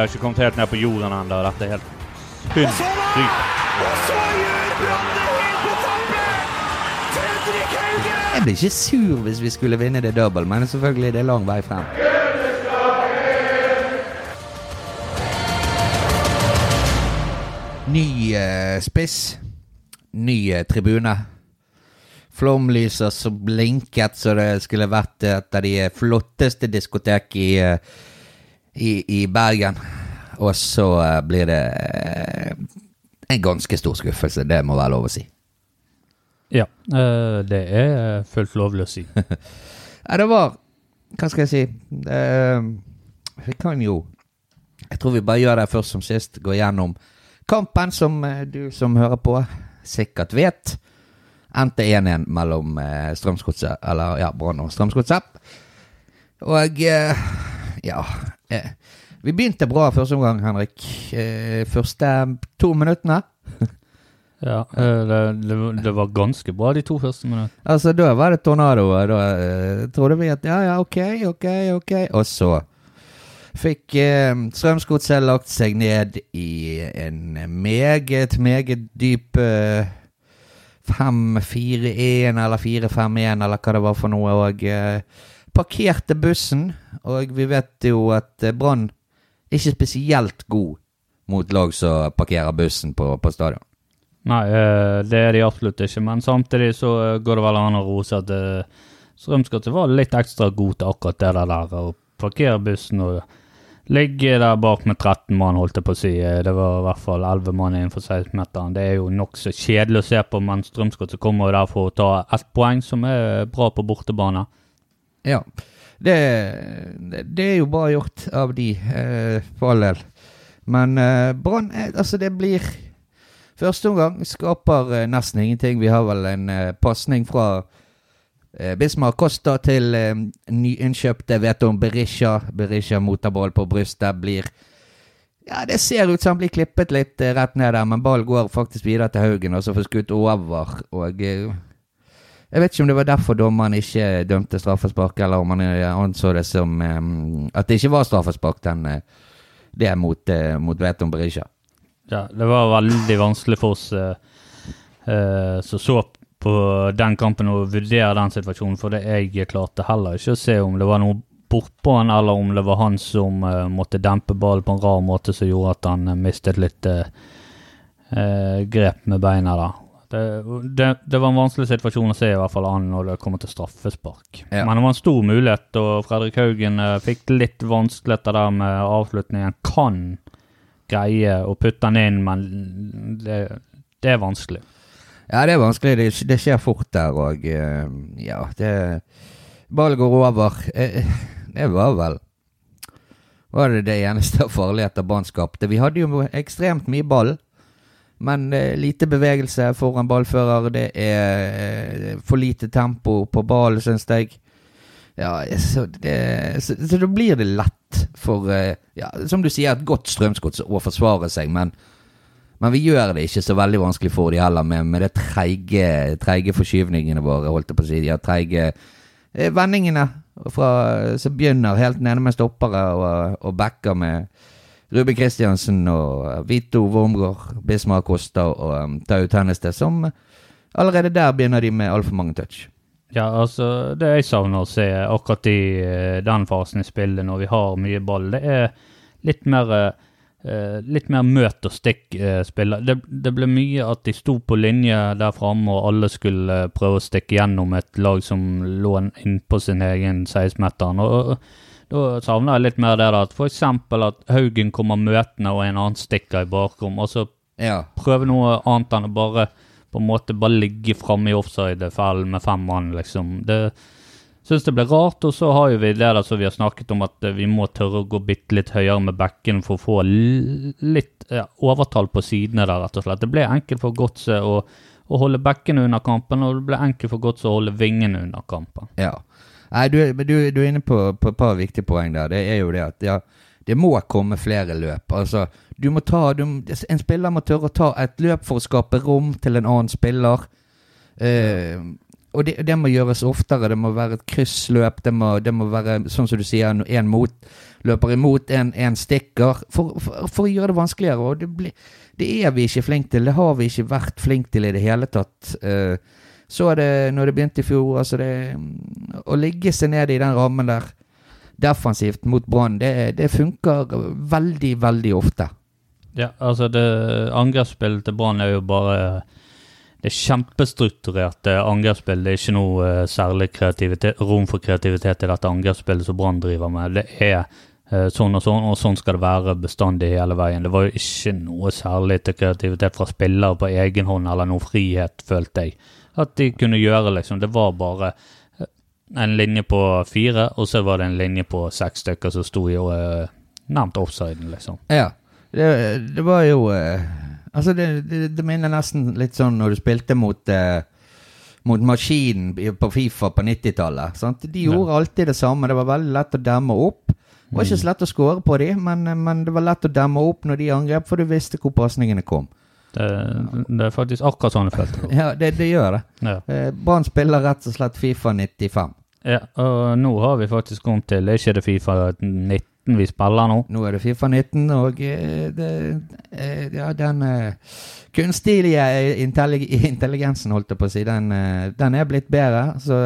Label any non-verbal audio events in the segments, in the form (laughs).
har ikke kommet helt ned på jorden ennå. Dette er helt sinnssykt. Helt på tampen! Jeg blir ikke sur hvis vi skulle vinne det double, men selvfølgelig det er lang vei frem. Ny eh, spiss. Ny eh, tribune. Flomlyser som blinket så det skulle vært et av de flotteste diskotek i, eh, i, i Bergen. Og så eh, blir det eh, en ganske stor skuffelse, det må være lov å si. Ja, eh, det er fullt lovlig å si. (laughs) Nei, det var Hva skal jeg si? Vi kan jo Jeg tror vi bare gjør det først som sist. Gå gjennom kampen, som du som hører på, sikkert vet. Endte 1-1 mellom Strømsgodset Eller ja, Brann og Strømsgodset. Og ja eh, Vi begynte bra første omgang, Henrik. Eh, første to minuttene. (laughs) Ja, eh, det, det, det var ganske bra de to første minuttene. Altså, da var det tornado, og da eh, trodde vi at ja, ja, ok, ok, ok. Og så fikk eh, Strømsgodset lagt seg ned i en meget, meget dyp eh, 5-4-1 eller 4-5-1 eller hva det var for noe, og eh, parkerte bussen. Og vi vet jo at eh, Brann er ikke spesielt god mot lag som parkerer bussen på, på stadion. Nei, eh, det er de absolutt ikke. Men samtidig så eh, går det vel an å rose at Strømsgodset var litt ekstra god til akkurat det der. Å parkere bussen og ligge der bak med 13 mann, holdt jeg på å si. Det var i hvert fall 11 mann innenfor 16-meteren. Det er jo nokså kjedelig å se på, men Strømsgodset kommer jo der for å ta ett poeng, som er bra på bortebane. Ja. Det, det, er jo bra gjort av de, eh, for all del. Men eh, Brann Altså, det blir Første omgang skaper eh, nesten ingenting. Vi har vel en eh, pasning fra eh, Bismar Costa til eh, nyinnkjøpte Veton Berisha. Berisha mottar ball på brystet. Blir Ja, det ser ut som han blir klippet litt eh, rett ned der, men ball går faktisk videre til Haugen, og så får skutt over. Og eh, jeg vet ikke om det var derfor dommeren ikke dømte straffespark, eller om han anså det som um, at det ikke var straffespark, den, eh, det mot, uh, mot Veton Berisha. Ja, det var veldig vanskelig for oss uh, uh, som så på den kampen å vurdere den situasjonen, for det jeg klarte heller ikke å se om det var noe bortpå han, eller om det var han som måtte dempe ballen på en rar måte som gjorde at han mistet litt grep med beina da. Det, det, det var en vanskelig situasjon å se i hvert fall an når det kommer til straffespark. Ja. Men det var en stor mulighet, og Fredrik Haugen eh, fikk litt vanskeligheter der med avslutningen. Kan greie å putte den inn, men det, det er vanskelig. Ja, det er vanskelig. Det, det skjer fort der, og eh, ja, det Ball går over. Eh, det var vel Var det det eneste (laughs) farligheter Brann skapte? Vi hadde jo ekstremt mye ball, men eh, lite bevegelse foran ballfører. Det er eh, for lite tempo på ballen, syns jeg. Ja, så, det, så, så da blir det lett for eh, ja, Som du sier, et godt strømsgods å forsvare seg, men men vi gjør det ikke så veldig vanskelig for de heller, med, med det treige, forskyvningene våre, holdt jeg på å si. De har treige eh, vendingene fra, som begynner helt nede med stoppere og, og backer med Ruben Kristiansen og Vito Wormgård, Bismar Kosta og um, Tau Tenneste, som allerede der begynner de med altfor mange touch. Ja, altså, det jeg savner å se akkurat i eh, den fasen i spillet, når vi har mye ball, det er litt mer Uh, litt mer møt og stikk-spill. det, det ble mye at de sto på linje der framme, og alle skulle uh, prøve å stikke gjennom et lag som lå innpå sin egen 16-meter. Og, og da savner jeg litt mer det at eksempel at Haugen kommer møtende og en annen stikker i bakrom, og så Ja. prøve noe annet enn å bare på en måte bare ligge framme i offside-fellen med fem mann, liksom. Det syns det ble rart, og så har jo vi det der som vi har snakket om, at vi må tørre å gå bitte litt høyere med bekken for å få litt ja, overtall på sidene der, rett og slett. Det ble enkelt for Godset å, å holde bekkene under kampen, og det ble enkelt for Godset å holde vingene under kampen. Ja. Nei, du, du, du er inne på, på et par viktige poeng der. Det er jo det at ja, det må komme flere løp. Altså, du må ta du, En spiller må tørre å ta et løp for å skape rom til en annen spiller. Eh, og det, det må gjøres oftere. Det må være et kryssløp. Det må, det må være, sånn som du sier, én løper imot, en stikker. For, for, for, å gjøre det vanskeligere. Og det, blir, det er vi ikke flinke til. Det har vi ikke vært flinke til i det hele tatt. Uh, så er det, når det begynte i fjor, altså det Å ligge seg ned i den rammen der defensivt mot Brann, det, det funker veldig, veldig ofte. Ja, altså det angrepsspillet til Brann er jo bare det er kjempestrukturerte angrepsspill. Det er ikke noe uh, særlig rom for kreativitet i dette angrepsspillet som Brann driver med. Det er uh, sånn og sånn, og sånn skal det være bestandig hele veien. Det var jo ikke noe særlig til kreativitet fra spillere på egen hånd, eller noe frihet, følte jeg. At de kunne gjøre, liksom. Det var bare eh, en linje på fire, og så var det en linje på seks stykker som sto i uh, nærmt offsiden, liksom. Ja. Det, det var jo Altså, det, det, det, minner nesten litt sånn når du spilte mot, eh, mot maskinen på Fifa på 90-tallet. De gjorde ja. alltid det samme. Det var veldig lett å demme opp. Det var ikke så lett å score på dem, men, men, det var lett å demme opp når de angrep, for du visste hvor pasningene kom. Det, det, er faktisk akkurat sånn jeg følte det. (laughs) Ja, det, det gjør det. Ja. Eh, Brann spiller rett og slett Fifa 95. Ja, og nå har vi faktisk kommet til, er ikke det Fifa 19 vi spiller nå. Nå er det Fifa 19, og eh, det, eh, ja, den uh, kunstige intellig (laughs) intelligensen, holdt jeg på å si, den, den er blitt bedre. Så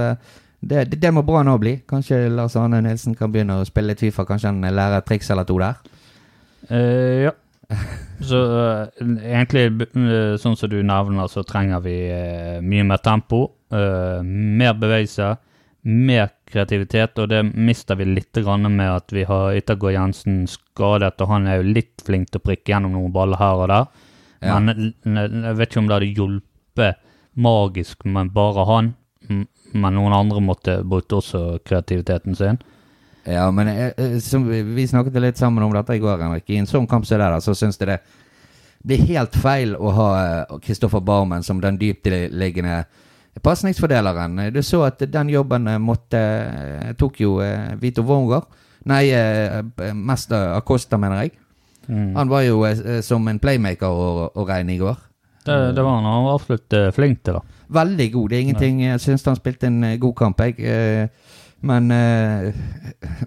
det, det, det, må bra nå bli. Kanskje Lars Arne Nilsen kan begynne å spille litt Fifa. Kanskje han lærer et triks eller to der? Uh, ja. Så uh, egentlig, uh, sånn som du nevner, så trenger vi mye mer tempo. mer bevegelser mer kreativitet, og det mister vi litt med at vi har Yttergård Jensen skadet, og han er jo litt flink til å prikke gjennom noen baller her og der. Ja. Men jeg vet ikke om det hadde hjulpet magisk med bare han, men noen andre måtte bruke også kreativiteten sin. Ja, men jeg, eh, eh, vi, vi snakket litt sammen om dette i går, Henrik. I en sånn kamp som det der, så syns jeg det blir helt feil å ha Kristoffer eh, Barmen som den dyptliggende pasningsfordeleren. Du så at den jobben måtte tok jo Vito Wormgård. Nei, mest Acosta, mener jeg. Mm. Han var jo som en playmaker å, å regne i går. Det, det var han. Han var absolutt flink til det. Veldig god. Det er ingenting Jeg syns han spilte en god kamp, jeg. Men,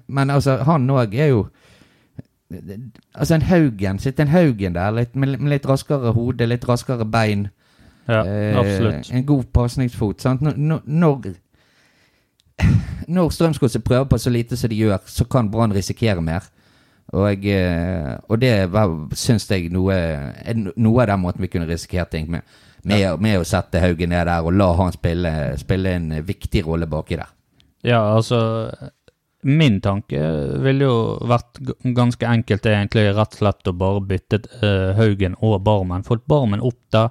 men altså, han òg er jo Altså, en Haugen. Sitter en Haugen der litt, med, litt raskere hode, litt raskere bein. Ja, absolutt. en god pasningsfot. Når, når, når Strømsgodset prøver på så lite som de gjør, så kan Brann risikere mer. Og, eh, og det syns jeg noe, noe av den måten vi kunne risikert ting med. Med, med, å sette Haugen ned der og la han spille, spille en viktig rolle baki der. Ja, altså Min tanke ville jo vært ganske enkelt, egentlig rett og slett å bare bytte uh, Haugen og Barmen. Fått Barmen opp da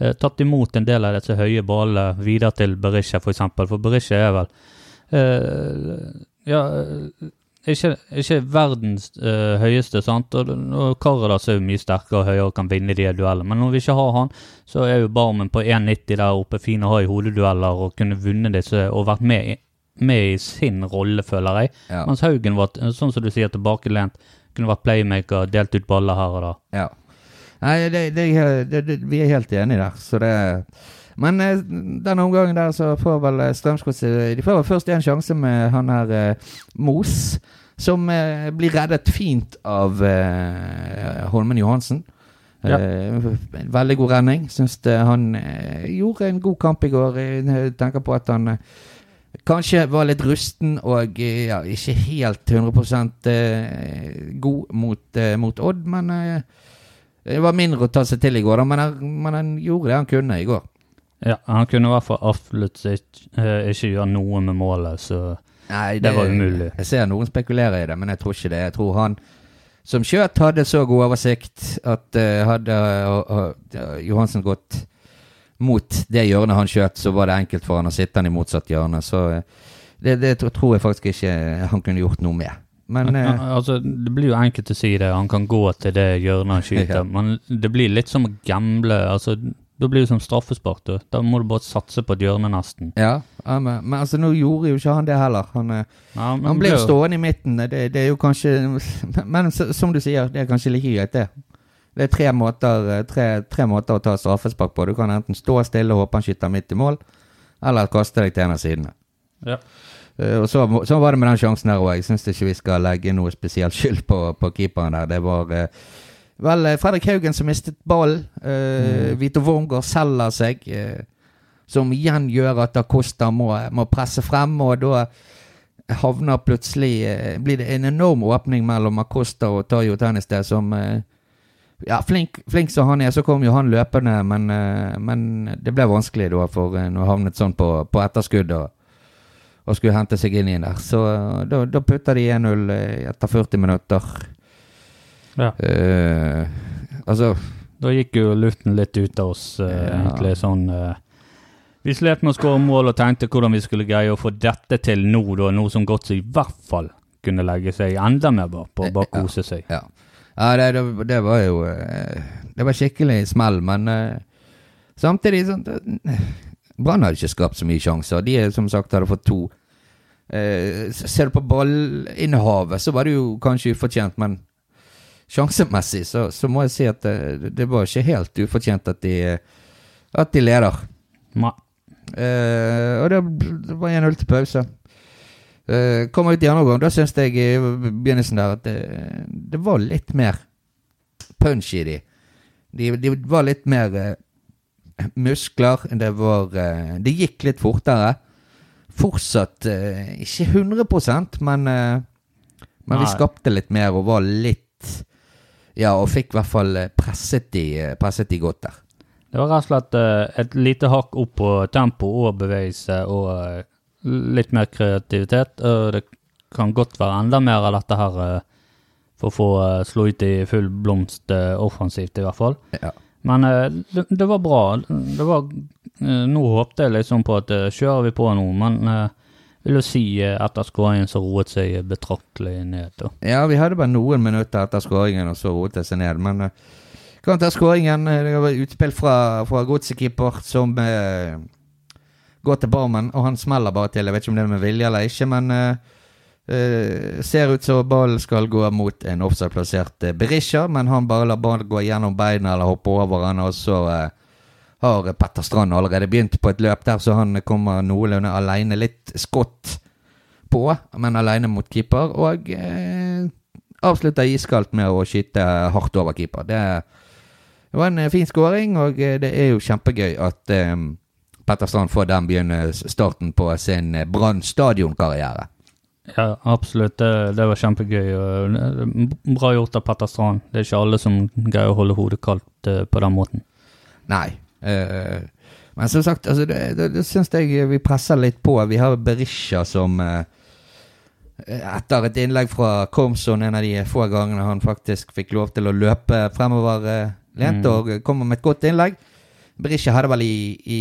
eh, tatt imot en del av disse høye ballene videre til Berisha, f.eks. For, eksempel. for Berisha er vel uh, Ja, eh, ikke, ikke verdens eh, høyeste, sant. Og, og Karadas er jo mye sterkere og høyere og kan vinne de duellene. Men når vi ikke har han, så er jo Barmen på 1,90 der oppe fin å ha i hodedueller og kunne vunnet disse og vært med, med i sin rolle, føler jeg. Ja. Mens Haugen var, sånn som du sier, tilbakelent. Kunne vært playmaker, delt ut baller her og da. Ja. Nei, det, det, det, vi er helt enige der. Så det Men eh, denne omgangen der så får vel eh, Strømsgodset De får vel først en sjanse med han her eh, Mos, som eh, blir reddet fint av eh, Holmen Johansen. Ja. Veldig god redning. Syns han gjorde en god kamp i går. Jeg tenker på at han Kanskje var litt rusten og ja, ikke helt 100% god mot, mot Odd, men det var mindre å ta seg til i går, da, men, han, men han gjorde det han kunne i går. Ja, han kunne i hvert fall absolutt ikke, eh, ikke gjøre noe med målet, så Nei, det, det, var umulig. Jeg ser noen spekulerer i det, men jeg tror ikke det. Jeg tror han som skjøt, hadde så god oversikt at uh, hadde uh, uh, Johansen gått mot det hjørnet han skjøt, så var det enkelt for han å sitte han i motsatt hjørne. Så det, det tror jeg faktisk ikke han kunne gjort noe med. Men, uh, altså, Det blir jo enkelt å si det, han kan gå til det hjørnet han (laughs) skyter, ja. men det blir litt som å gamble. altså da blir det som straffespark. Da. da må du bare satse på et hjørne, nesten. Ja, men, men, altså, nå gjorde jo ikke han det heller. Han, eh, ja, han ble jo stående i midten. Det, det, er jo kanskje (laughs) Men som du sier, det er kanskje like greit, det. Det er tre måter, eh, tre, tre måter å ta straffespark på. Du kan enten stå stille og håpe han skyter midt i mål, eller kaste deg til en av sidene. Ja. Eh, og så, så var det med den sjansen der òg. Jeg syns ikke vi skal legge noe spesielt skyld på, på keeperen der. Det var eh, vel Fredrik Haugen som mistet ballen. Uh, Vito Wormgård selger seg, som igjen gjør at Acosta må, må presse frem, og da havner plutselig Blir det en enorm åpning mellom Acosta og Tayo der som ja, flink, flink som han er, så kom jo han løpende, men, eh, men det ble vanskelig da, for eh, når han havnet sånn på, på etterskudd og, og skulle hente seg inn igjen der. Så eh, da, da putta de 1-0 eh, etter 40 minutter. Ja. Uh, altså Da gikk jo luften litt ut av oss, uh, Ja. egentlig sånn uh, Vi slet med å skåre mål og tenkte hvordan vi skulle greie å få dette til nå, da, noe som godt som i hvert fall kunne legge seg enda mer bakpå og bare kose seg. Ja, ja det, det, det var jo eh, Det var skikkelig smell, men eh, samtidig sånn eh, Brann hadde ikke skapt så mye sjanser. De som sagt hadde fått to. Eh, ser du på ballinnehavet, så var det jo kanskje ufortjent, men sjansemessig så, så må jeg si at det, det var ikke helt ufortjent at de, at de leder. Nei. Eh, og det, det var 1-0 til pause. Uh, ut i andre omgang. Da syns jeg i begynnelsen der at det, det var litt mer punch i de. De, de var litt mer uh, muskler. Det var uh, Det gikk litt fortere. Fortsatt uh, ikke 100 men, eh, men vi skapte litt mer og var litt Ja, og fikk i hvert fall eh, presset de, eh, presset de godt der. Det var rett og slett eh, et lite hakk opp på tempo og bevegelse og eh, litt mer kreativitet. Og det kan godt være enda mer av dette her eh, for å få eh, slå ut i full blomst eh, offensivt, i hvert fall. Ja. Men det, det var bra. Det var, nå håpte jeg liksom på at kjører vi på nå, men vil jo si etter skåringen så roet seg betraktelig ned. Da. Ja, vi hadde bare noen minutter etter skåringen, og så roet det seg ned. Men uh, kan ta skåringen. Det var utspill fra, fra godsekeeper som eh, går til Barmen, og han smeller bare til. Jeg vet ikke om det er med vilje eller ikke, men uh, eh, ser ut som ballen skal gå mot en offside-plassert uh, Berisha, men han bare lar ballen gå gjennom beina eller hoppe over han, og så uh, har Petter Strand allerede begynt på et løp der, så han kommer noenlunde alene. Litt skott på, men alene mot keeper, og uh, avslutter iskaldt med å skyte hardt over keeper. Det, det var en eh, fin skåring, og eh, det er jo kjempegøy at eh, Petter Strand får den begynne starten på sin eh, Brann stadionkarriere. Ja, absolutt. Det, det var kjempegøy. er Bra gjort av Petter Strand. Det er ikke alle som greier å holde hodet kaldt eh, på den måten. Nei. eh, men som sagt, altså, det, det, det syns jeg vi presser litt på. Vi har Berisha som eh, Etter et innlegg fra Komson, en av de få gangene han faktisk fikk lov til å løpe fremover eh, lent, Mm. og kommer med et godt innlegg. Berisha hadde vel i, i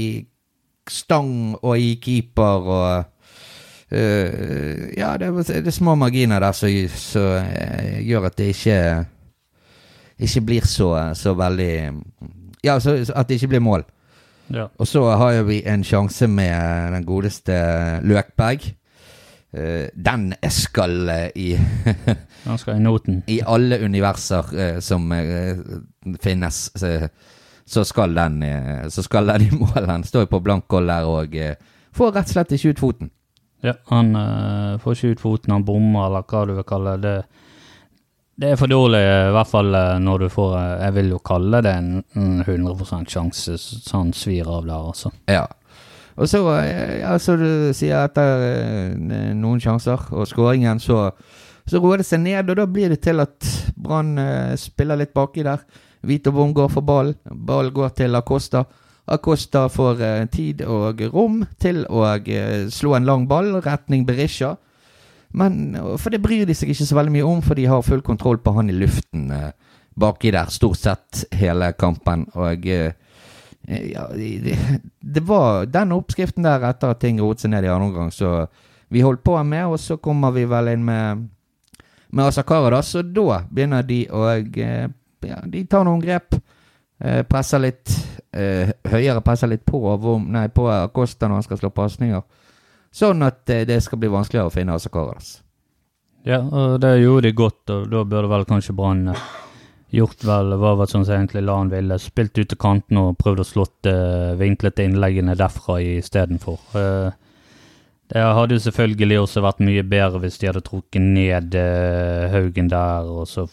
stang og i keeper og Uh, Ja, det, er, det er små marginer der som eh, gjør at det ikke ikke blir så, så veldig Ja, så, at det ikke blir mål. Ja. Og så har vi en sjanse med den godeste Løkberg. Uh, den skal i, Den skal i noten. (laughs) i alle universer som finnes. Så, så, skal den, eh, så skal den i mål. Han står jo på blankhold der og eh, får rett og slett ikke ut foten. Ja, han uh, får ikke ut foten, han bommer, eller hva du vil kalle det. Det er for dårlig, i hvert fall når du får Jeg vil jo kalle det en en 100 sjanse, så han svir av der, altså. Ja. Og så, ja, så du sier etter noen sjanser og skåringen, så, så roer det seg ned, og da blir det til at Brann spiller litt baki der. Vito Vom går for ball, ball går til Acosta. Acosta får eh, tid og rom til å eh, slå en lang ball, retning Berisha. Men For det bryr de seg ikke så veldig mye om, for de har full kontroll på han i luften eh, baki der stort sett hele kampen. Og eh, ja, det- det var den oppskriften der etter at ting rotet seg ned i andre omgang, så vi holdt på med, og så kommer vi vel inn med med Asakara, da. Så da begynner de å eh, ja, De tar noen grep. Eh, presser litt eh, høyere, presser litt på, nei, på Acosta når han skal slå pasninger. Sånn at eh, det skal bli vanskeligere å finne Asakaras. Ja, og det gjorde de godt, og da burde vel kanskje Brann eh, gjort vel var vel sånn som egentlig la han ville. Spilt ut til kanten og prøvd å slått eh, vinklete innleggene derfra istedenfor. Eh, det hadde jo selvfølgelig også vært mye bedre hvis de hadde trukket ned eh, Haugen der, og så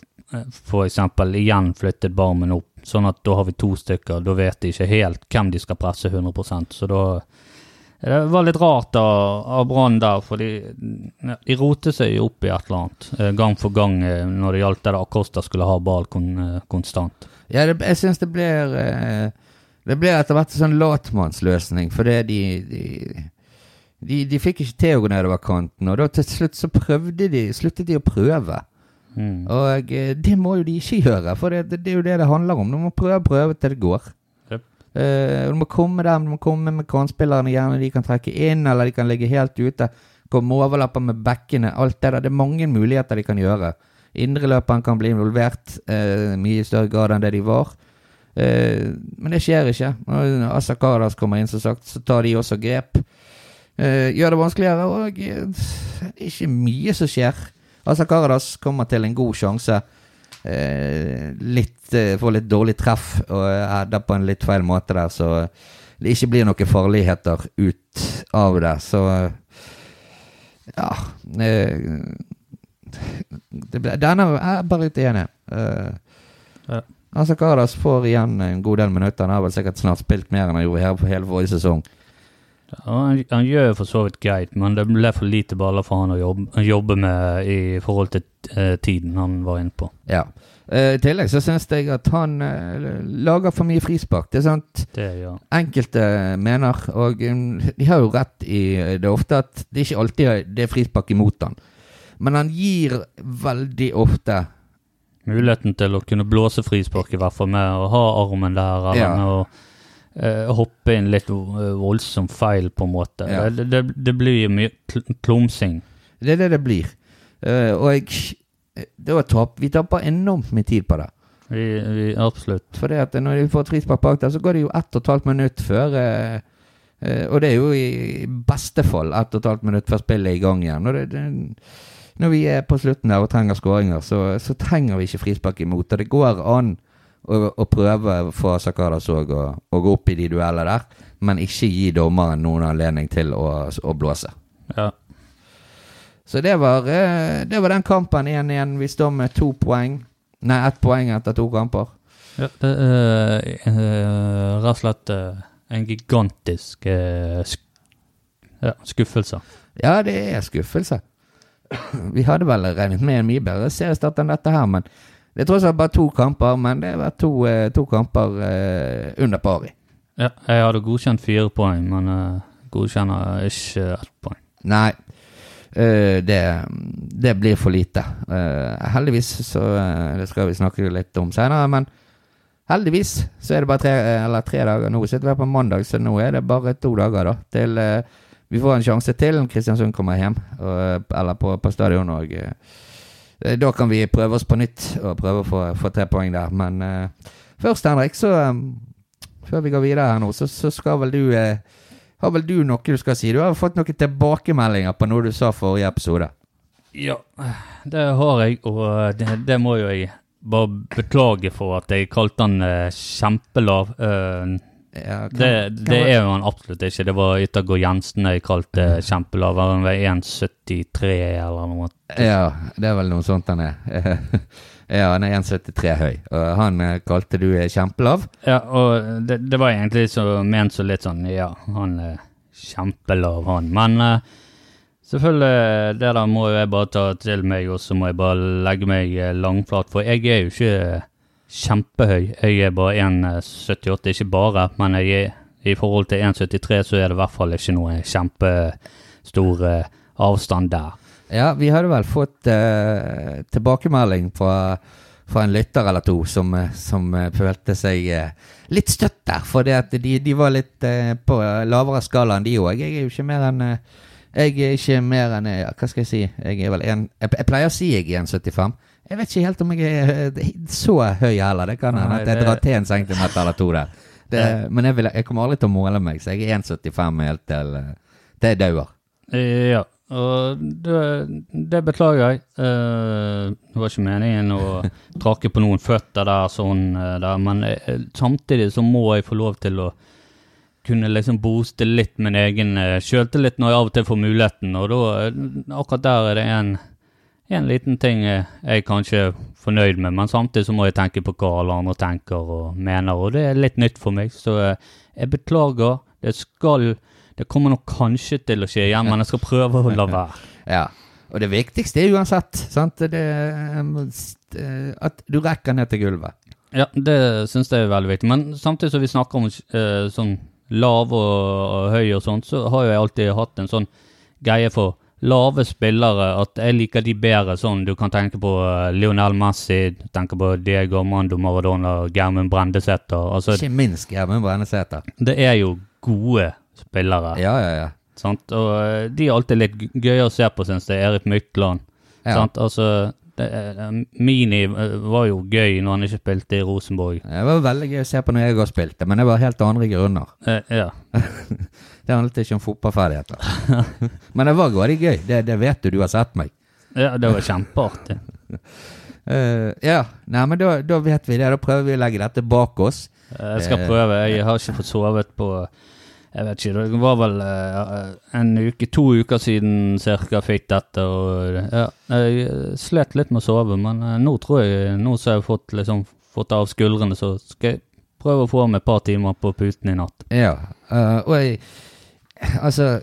eksempel igjen flyttet Barmen opp, sånn at da har vi to stykker. Da vet de ikke helt hvem de skal presse 100% så da det var litt rart av, Brann der, for de, de rotet seg jo opp i et eller annet. eh, Gang for gang eh, når det gjaldt det Acosta skulle ha ball kon, eh, konstant. Ja, det, jeg syns det blir Det blir etter hvert en sånn latmannsløsning, fordi de de, de de fikk ikke til å gå nedover kanten, og da til slutt så prøvde de sluttet de å prøve. Mm. Og eh, det må jo de ikke gjøre, for det, det, er jo det det handler om. Du må prøve prøve til det går. Yep. Uh, du må komme der, du må komme med kantspillerne, gjerne de kan trekke inn, eller de kan ligge helt ute. Komme overlapper med bekkene, alt det der. Det er mange muligheter de kan gjøre. Indreløperen kan bli involvert uh, mye i større grad enn det de var. Uh, men det skjer ikke. Når Asa Karadas kommer inn, som sagt, så tar de også grep. Uh, gjør det vanskeligere, og uh, det er ikke mye som skjer. Asa Karadas kommer til en god sjanse. Eh, litt, eh, får litt dårlig treff og header på en litt feil måte der, så det ikke blir noen farligheter ut av det. Så ja eh, det ble, Denne er jeg bare litt enig. Eh, Ja. Altså Karadas får igjen en god del minutter. Han har vel sikkert snart spilt mer enn han gjorde her på hele forrige sesong. Ja, han, han gjør for så vidt greit, men det ble for lite baller for han å jobbe, jobbe med i forhold til eh, tiden han var inne på. Ja. Eh, I tillegg så syns jeg at han eh, lager for mye frispark. Det er sant Det han. enkelte mener, og um, de har jo rett i det ofte, at det ikke alltid det er frispark imot han. Men han gir veldig ofte Muligheten til å kunne blåse frispark, i hvert fall med å ha armen der, eller Ja. med å eh, hoppe inn litt voldsom voldsomt feil, på en måte. Ja. Det, det, det blir mye kl- klumsing. Det er det det blir. Uh, og jeg da tap, Vi taper enormt mye tid på det. Vi, vi, absolutt. For at når de får frispark bak der, så går det jo ett og et halvt minutt før uh, uh, Og det er jo i beste fall ett og et halvt minutt før spillet er i gang igjen. Det, det, når vi er på slutten der og trenger skåringer, så, så trenger vi ikke frispark imot. Og det går an å, å prøve for Sakadas òg å, å gå opp i de duellene der, men ikke gi dommeren noen anledning til å, å blåse. Ja. Så det var, eh, det var den kampen 1-1. Vi står med to poeng. Nei, ett poeng etter to kamper. ja det er eh, rett og slett eh, en gigantisk eh, ja, skuffelse. Ja, det er skuffelse. Vi hadde vel regnet med en mye bedre seriestart enn dette her, men det er tross alt bare to kamper. Men det var to, eh, to kamper eh, under pari. Ja, jeg hadde godkjent fire poeng, men eh, godkjenner ikke ett poeng. Nei, det, det blir for lite. Heldigvis, så Det skal vi snakke litt om senere, men heldigvis så er det bare tre, eller tre dager. Nå sitter vi her på mandag, så nå er det bare to dager da til vi får en sjanse til Kristiansund kommer hjem, eller på, på stadion. Og, da kan vi prøve oss på nytt og prøve å få, få tre poeng der. Men uh, først, Henrik, så um, før vi går videre her nå, så, så skal vel du uh, Har vel du noe du skal si? Du har fått noen tilbakemeldinger på noe du sa forrige episode. Ja, det har jeg, og det, det må jo jeg bare beklage for at jeg kalte han uh, kjempelav. Eh, Ja, kan- det, kan det er jo han absolutt ikke. Det var Yttergård Jensen jeg kalte kjempelav. Han var 1,73 eller noe. Ja, det er vel noe sånt han er. (laughs) ja, han er 1,73 høy, og han eh, kalte du eh, kjempelav. Ja, og det, det var egentlig så ment så litt sånn Ja, han er kjempelav, han. Men eh, selvfølgelig, det der må jeg bare ta til meg, og så må jeg bare legge meg langflat. For jeg er jo ikke kjempehøy. Jeg er bare 1,78, ikke bare, men er, i forhold til 1,73 så er det i hvert fall ikke noe kjempestor eh, avstand der. Ja, vi hadde vel fått uh, tilbakemelding fra, fra en lytter eller to som, eh, som eh, følte seg uh, litt støtt der. For de, de var litt uh, på lavere skala enn de òg. Jeg er jo ikke mer enn eh, Jeg er ikke mer enn eh, Hva skal jeg si? Jeg er vel en Jeg, jeg pleier å si jeg er 1,75. Jeg vet ikke helt om jeg er eh, så høy heller. Det kan hende at jeg drar til en centimeter eller to der. Det, men jeg, vil, jeg kommer aldri til å måle meg, så jeg er 1,75 helt til, eh, til jeg dauer. Ja, Og det, det beklager jeg. Eh, det var ikke meningen å trakke på noen føtter der, sånn der, men samtidig så må jeg få lov til å kunne liksom booste litt min egen uh, sjøltillit når jeg av og til får muligheten, og da Akkurat der er det en, en liten ting eh, jeg er kanskje fornøyd med, men samtidig så må jeg tenke på hva alle andre tenker og mener, og det er litt nytt for meg, så eh, jeg beklager. Det skal Det kommer nok kanskje til å skje igjen, men jeg skal prøve å la være. (laughs) Ja. Og det viktigste er uansett sant? Det, er, at du rekker ned til gulvet. Ja, det syns jeg er veldig viktig. Men samtidig som vi snakker om eh, sånn lav og, og høy og sånt, så har jo jeg alltid hatt en sånn greie for lave spillere, at jeg liker de bedre sånn. Du kan tenke på eh, Lionel Messi, tenke på Diego Armando Maradona, Germund Brendesæter. Altså, Ikke minst Gjermund Brendesæter. det er jo gode spillere. Ja, ja, ja. Sant? Og eh, de er alltid litt gøye å se på, syns jeg. Erik Mykland. Ja. Sant? Altså, det, eh, Mini var jo gøy når han ikke spilte i Rosenborg. Det var veldig gøy å se på når jeg òg spilte, men det var helt andre grunner. Eh, ja. (laughs) Det handlet ikke om fotballferdigheter. (laughs) men det var veldig gøy, det, det vet du, du har sett meg. ja, det var kjempeartig. uh, (laughs) ja, nei, men da, da vet vi det. Da prøver vi å legge dette bak oss. Eh, Jeg skal Eh. prøve. Jeg har ikke fått sovet på Jeg vet ikke, det var vel uh, en uke, to uker siden cirka fikk dette. Og ja, jeg eh, slet litt med å sove, men uh, nå tror jeg Nå som jeg har fått, liksom, fått av skuldrene, så skal jeg prøve å få meg et par timer på puten i natt. Ja, eh, og jeg (laughs) Altså,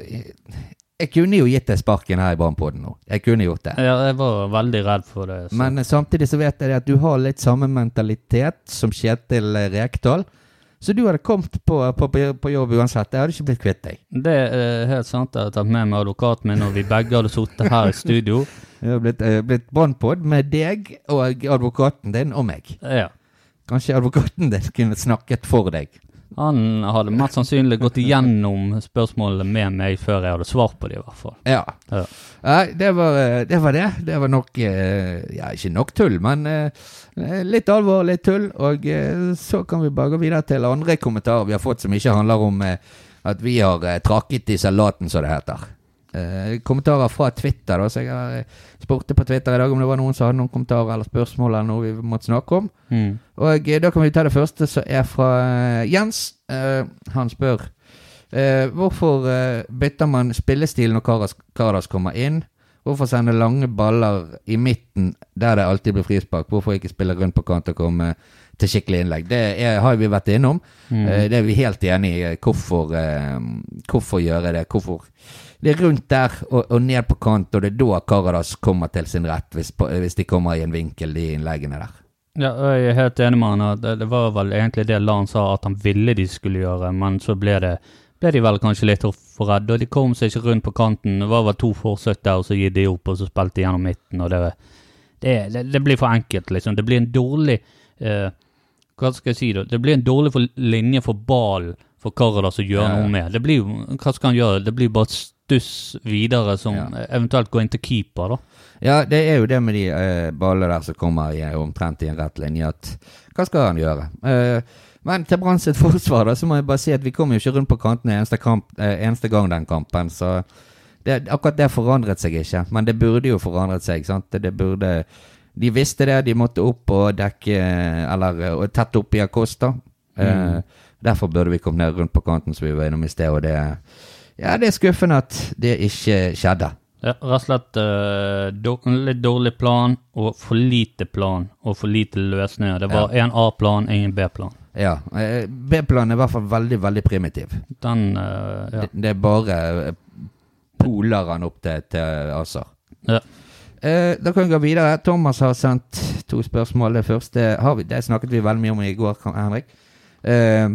jeg, kunne jo gitt deg sparken her i Brannpodden nå. Jeg kunne gjort det. Ja, jeg var veldig redd for det. Så. Men samtidig så vet jeg at du har litt samme mentalitet som Kjetil Rekdal. Så du hadde kommet på, på, på jobb uansett. Jeg hadde ikke blitt kvitt deg. det er helt sant. Jeg har tatt med meg advokaten min, og vi begge hadde sittet her i studio. (laughs) Jeg hadde blitt, blitt Brannpod med deg og advokaten din og meg. Ja. Kanskje advokaten din kunne snakket for deg. Han hadde mest sannsynlig gått igjennom spørsmålene med meg før jeg hadde svar på dem, i hvert fall. Ja. Ja. Nei, det var, eh, det var det. Det var nok eh, Ja, ikke nok tull, men eh, litt alvor, litt tull. Og så kan vi bare gå videre til andre kommentarer vi har fått som ikke handler om at vi har trakket i salaten, som det heter. Eh, kommentarer fra Twitter. da, så Jeg eh, spurte på Twitter i dag om det var noen som hadde noen kommentarer eller spørsmål eller noe vi måtte snakke om. Mm. Og eh, da kan vi ta det første, som er fra eh, Jens. Eh, han spør eh, hvorfor bytter man spillestil når Karas, Karas kommer inn? Hvorfor sende lange baller i midten der det alltid blir frispark? Hvorfor ikke spille rundt på kant og komme til skikkelig innlegg? Det er, har vi vært innom. Mm. Det er vi helt enig i. Hvorfor, hvorfor gjøre det? Hvorfor det er rundt der og, og ned på kant, og det er da Karadas kommer til sin rett, hvis, på- hvis de kommer i en vinkel, de innleggene der. Ja, jeg er helt enig med han. Det, det var vel egentlig det Lan sa at han ville de skulle gjøre, men så ble, det, ble de vel kanskje litt for redde, og de kom seg ikke rundt på kanten. Det var vel to forsøk der, og så gitt de opp, og så spilte de gjennom midten, og det, det, det, det blir for enkelt, liksom. Det blir en dårlig eh, Hva skal jeg si, da? Det blir en dårlig for, linje for ballen for Karadas å gjøre Ja. noe med. Det blir jo Hva skal han gjøre? Det blir bare stuss videre, som Ja. eventuelt går inn til keeper, da. Ja, det er jo det med de eh, ballene der som kommer i, omtrent i en rett linje, at hva skal han gjøre? Eh, men til Brann sitt (laughs) forsvar, da, så må jeg bare si at vi kom jo ikke rundt på kantene eneste, kamp, eh, eneste gang den kampen, så det, akkurat det forandret seg ikke. Men det burde jo forandret seg, sant? Det, det burde De visste det, de måtte opp og dekke Eller eh, og tett opp i Acosta. Eh, Derfor burde vi kommet ned rundt på kanten, som vi var innom i sted, og det Ja, det er skuffende at det ikke skjedde. Ja, rett og slett eh, dår- litt dårlig plan og for lite plan og for lite løsninger. Det var én A-plan, ingen B-plan. Ja. eh, B-planen er i hvert fall veldig, veldig primitiv. Den uh, ja. Det, det er bare eh, poler han opp til, til Azar. ja. Uh, da kan vi gå videre. Thomas har sendt to spørsmål. Det første har vi, det snakket vi veldig mye om i går, Henrik. Eh,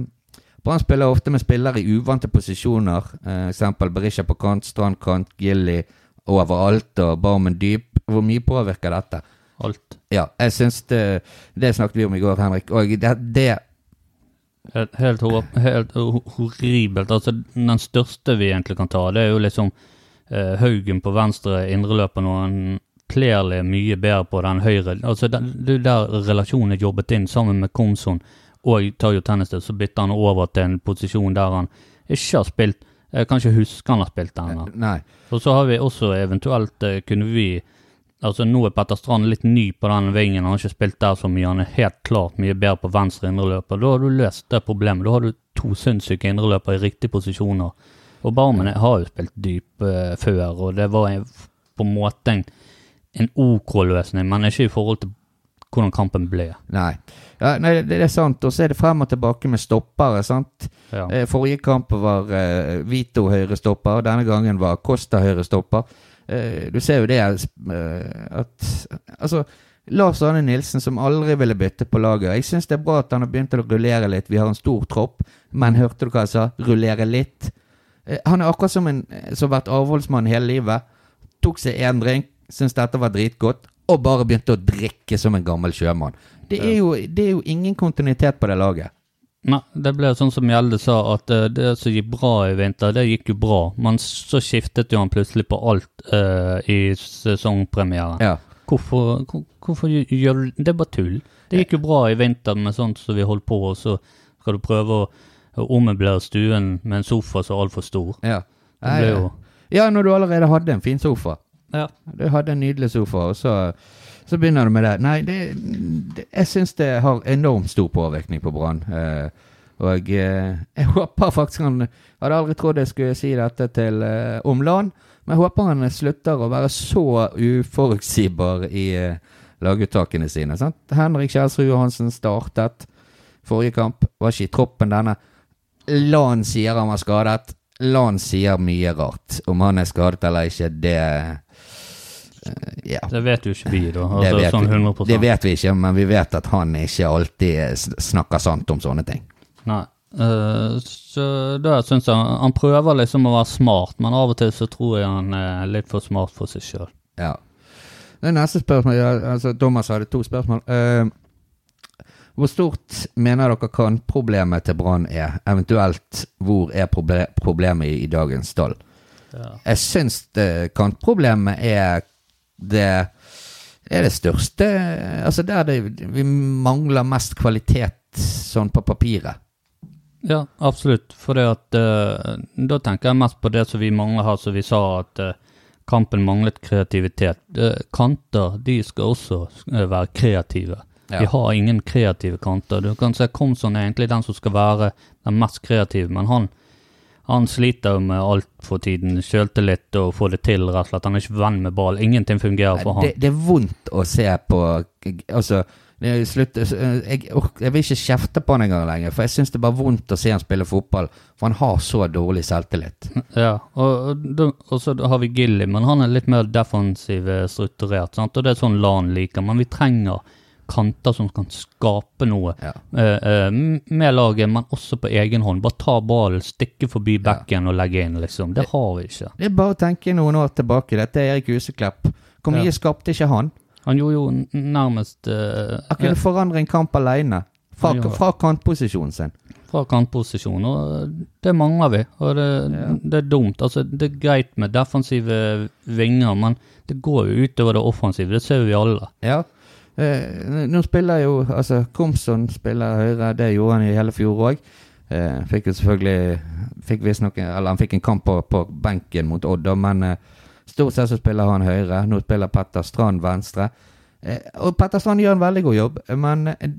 Brann spiller ofte med spillere i uvante posisjoner. Eh, eksempel Berisha på kant, strandkant, Gilly overalt og Barmen dyp. Hvor mye påvirker dette? Alt. Ja, jeg syns det Det snakket vi om i går, Henrik. Og det, det Helt, helt, helt horribelt. Altså, den største vi egentlig kan ta, det er jo liksom eh, Haugen på venstre indreløper når han kler mye bedre på den høyre. Altså, den, det er der relasjonen er jobbet inn sammen med Komson og Tayo Tennistad, så bytter han over til en posisjon der han ikke har spilt Jeg kan ikke huske han har spilt den ennå. Nei. Og så har vi også eventuelt eh, Kunne vi Altså Nå er Petter Strand litt ny på den vingen, han har ikke spilt der så mye. Han er helt klart mye bedre på venstre indreløper. Da har du løst det problemet. Da har du to sinnssyke indreløpere i riktige posisjoner. Og Barmen har jo spilt dyp uh, før, og det var en, på en måte en, en OK løsning, men ikke i forhold til hvordan kampen ble. Nei. Ja, nei, det, er sant. Og så er det frem og tilbake med stoppere. sant? Ja. Eh, forrige kamp var uh, Vito høyrestopper, denne gangen var Costa høyrestopper. Uh, du ser jo det uh, at Altså, Lars Arne Nilsen, som aldri ville bytte på laget. Jeg syns det er bra at han har begynt å rullere litt. Vi har en stor tropp, men hørte du hva jeg sa? Rullere litt. Eh, han er akkurat som en eh, som har vært avholdsmann hele livet. Tok seg én drink, syntes dette var dritgodt, og bare begynte å drikke som en gammel sjømann. Det er jo, det er jo ingen kontinuitet på det laget. Nei, det ble sånn som Gjelde sa, at eh, det som gikk bra i vinter, det gikk jo bra. Men så skiftet jo han plutselig på alt uh, i sesongpremieren. Ja. Hvorfor, hvorfor gjør du Det er bare tull. Det gikk jo bra i vinter med sånt som vi holdt på, og så skal du prøve å, ommøblere stuen med en sofa som er altfor stor. Ja. Det ble jo ja, når du allerede hadde en fin sofa. Ja. Du hadde en nydelig sofa, og så, så begynner du med det. Nei, det, det, jeg syns det har enormt stor påvirkning på Brann. Eh, og eh, jeg (laughs) håper faktisk han Hadde aldri trodd jeg skulle si dette til eh, Omland, men jeg håper han slutter å være så uforutsigbar i eh, laguttakene sine. Sant? Henrik Kjelsrud Johansen startet forrige kamp, var ikke i troppen denne. LAN sier han var skadet. LAN sier mye rart. Om han er skadet eller ikke, det Ja. Det vet jo ikke vi, da. Det Altså, vet, sånn vi, 100 det vet vi ikke, men vi vet at han ikke alltid snakker sant om sånne ting. Nei. Uh, så da syns jeg han prøver liksom å være smart, men av og til så tror jeg han er litt for smart for seg sjøl. Ja. Det neste spørsmål ja, altså Thomas hadde to spørsmål. Uh, hvor stort mener dere kantproblemet til Brann er? Eventuelt hvor er proble problemet i, i dagens stall? Ja. Jeg syns det- kantproblemet er det er det største Altså der det, vi mangler mest kvalitet sånn på papiret. Ja, absolutt. For det at uh, Da tenker jeg mest på det som vi mangler her, som vi sa at uh, kampen manglet kreativitet. Uh, kanter, de skal også være kreative. Ja. Vi har ingen kreative kanter. Du kan se Komson er egentlig den som skal være den mest kreative, men han, han sliter med alt for tiden. Sjøltillit og få det til, rett og slett. Han er ikke venn med ball. Ingenting fungerer for Det, det er vondt å se på Altså, slutt, jeg, jeg vil ikke kjefte på han engang lenger, for jeg syns det er bare vondt å se han spille fotball, for han har så dårlig selvtillit. Ja, og, og, og så har vi Gilly, men han er litt mer defensiv eh, strukturert, sant? og det er sånn LAN liker. Men vi trenger kanter som kan skape noe Ja. uh, uh, med laget, men også på egen hånd. Bare ta ballen, stikke forbi backen og legge inn, liksom. Det har vi ikke. Det er bare å tenke noen år tilbake. Dette er Erik Huseklepp. Hvor mye Ja. skapte ikke han? Han gjorde jo nærmest uh, Han kunne forandre en kamp alene. Fra, Ja. fra kantposisjonen sin. fra kantposisjon, og det mangler vi. Og det, Ja. det er dumt. Altså, det er greit med defensive vinger, men det går jo utover det offensive. Det ser vi alle. Ja. Eh, nå spiller jo Altså, Komson spiller høyre. Det gjorde han i hele fjor òg. Eh, fikk jo selvfølgelig Fikk visstnok Eller han fikk en kamp på, på benken mot Odd, men eh, stort sett så spiller han høyre. Nå spiller Petter Strand venstre. Eh, og Petter Strand gjør en veldig god jobb, men eh,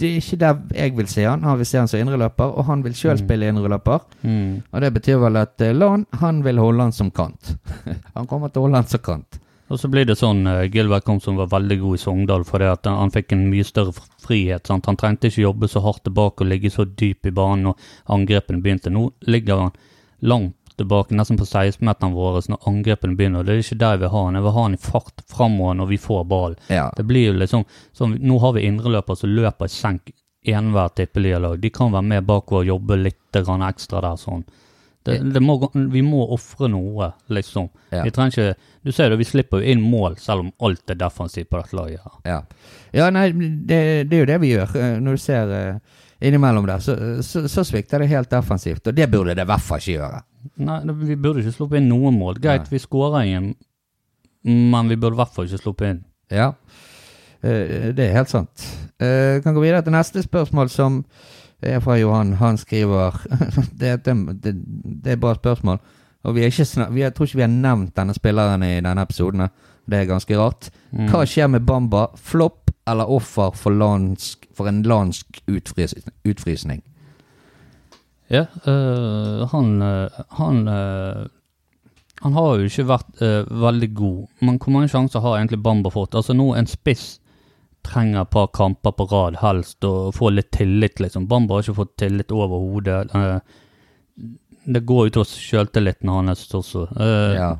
det er ikke der jeg vil se han. Han vil se han som indreløper, og han vil sjøl Mm. spille indreløper. Mm. Og det betyr vel at eh, Lan, han vil holde han som kant. (laughs) han kommer til å holde han som kant. Og så blir det sånn uh, Gilbert Komsom var veldig god i Sogndal fordi at han, han fikk en mye større frihet. Sant? Han trengte ikke jobbe så hardt tilbake og ligge så dyp i banen når angrepene begynte. Nå ligger han langt tilbake, nesten på 16-meterne våre når angrepene begynner. Det er ikke der jeg vil ha han. Jeg vil ha han i fart framover når vi får ball. Ja. Det blir jo liksom sånn, Nå har vi indreløpere som løper i senk enhver tippeligalag. De kan være med bakover og jobbe litt ekstra der. sånn. Det, det må, vi må ofre noe, liksom. Ja. Vi trenger ikke Du ser det, vi slipper jo inn mål selv om alt er defensivt på dette laget. Ja, ja nei, det, det er jo det vi gjør. Eh, Når du ser eh, innimellom der, så, så, så svikter det helt defensivt. Og det burde det i hvert fall ikke gjøre. Nei, vi burde ikke sluppet inn noen mål. Greit, vi skårer ingen, men vi burde i hvert fall ikke sluppet inn. Ja, eh, det er helt sant. Jeg kan gå videre til neste spørsmål som Det er fra Johan. Han skriver (laughs) Det, det, det, er bra spørsmål. Og vi, er ikke vi jeg tror ikke vi har nevnt denne spilleren i denne episoden. Det er ganske rart. Mm. Hva skjer med Bamba? Flopp eller offer for, landsk, for en landsk utfrys, utfrysning? Ja, øh, han øh, Han øh, Han har jo ikke vært øh, veldig god, men hvor mange sjanser har egentlig Bamba fått? Altså nå En spiss trenger et par kamper på rad, helst, og få litt tillit, liksom. Bamba har ikke fått tillit over hodet. Øh, det går utover sjøltilliten hans også. Øh, Ja.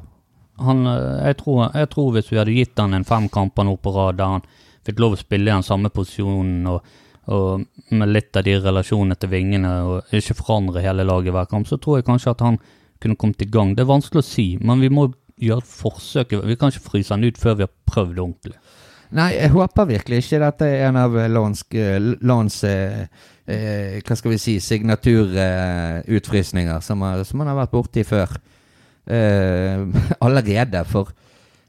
han, øh, jeg, tror, jeg tror hvis vi hadde gitt han en fem kamper nå på rad der han fikk lov å spille i den samme posisjonen og, og med litt av de relasjonene til vingene og ikke forandre hele laget hver kamp, så tror jeg kanskje at han kunne kommet i gang. Det er vanskelig å si, men vi må gjøre et forsøk. Vi kan ikke fryse han ut før vi har prøvd ordentlig. Nei, jeg håper virkelig ikke dette er en av Lans, Lans eh, eh, Hva skal vi si signaturutfrysninger som, som han har vært borti før. Eh, (laughs) allerede, for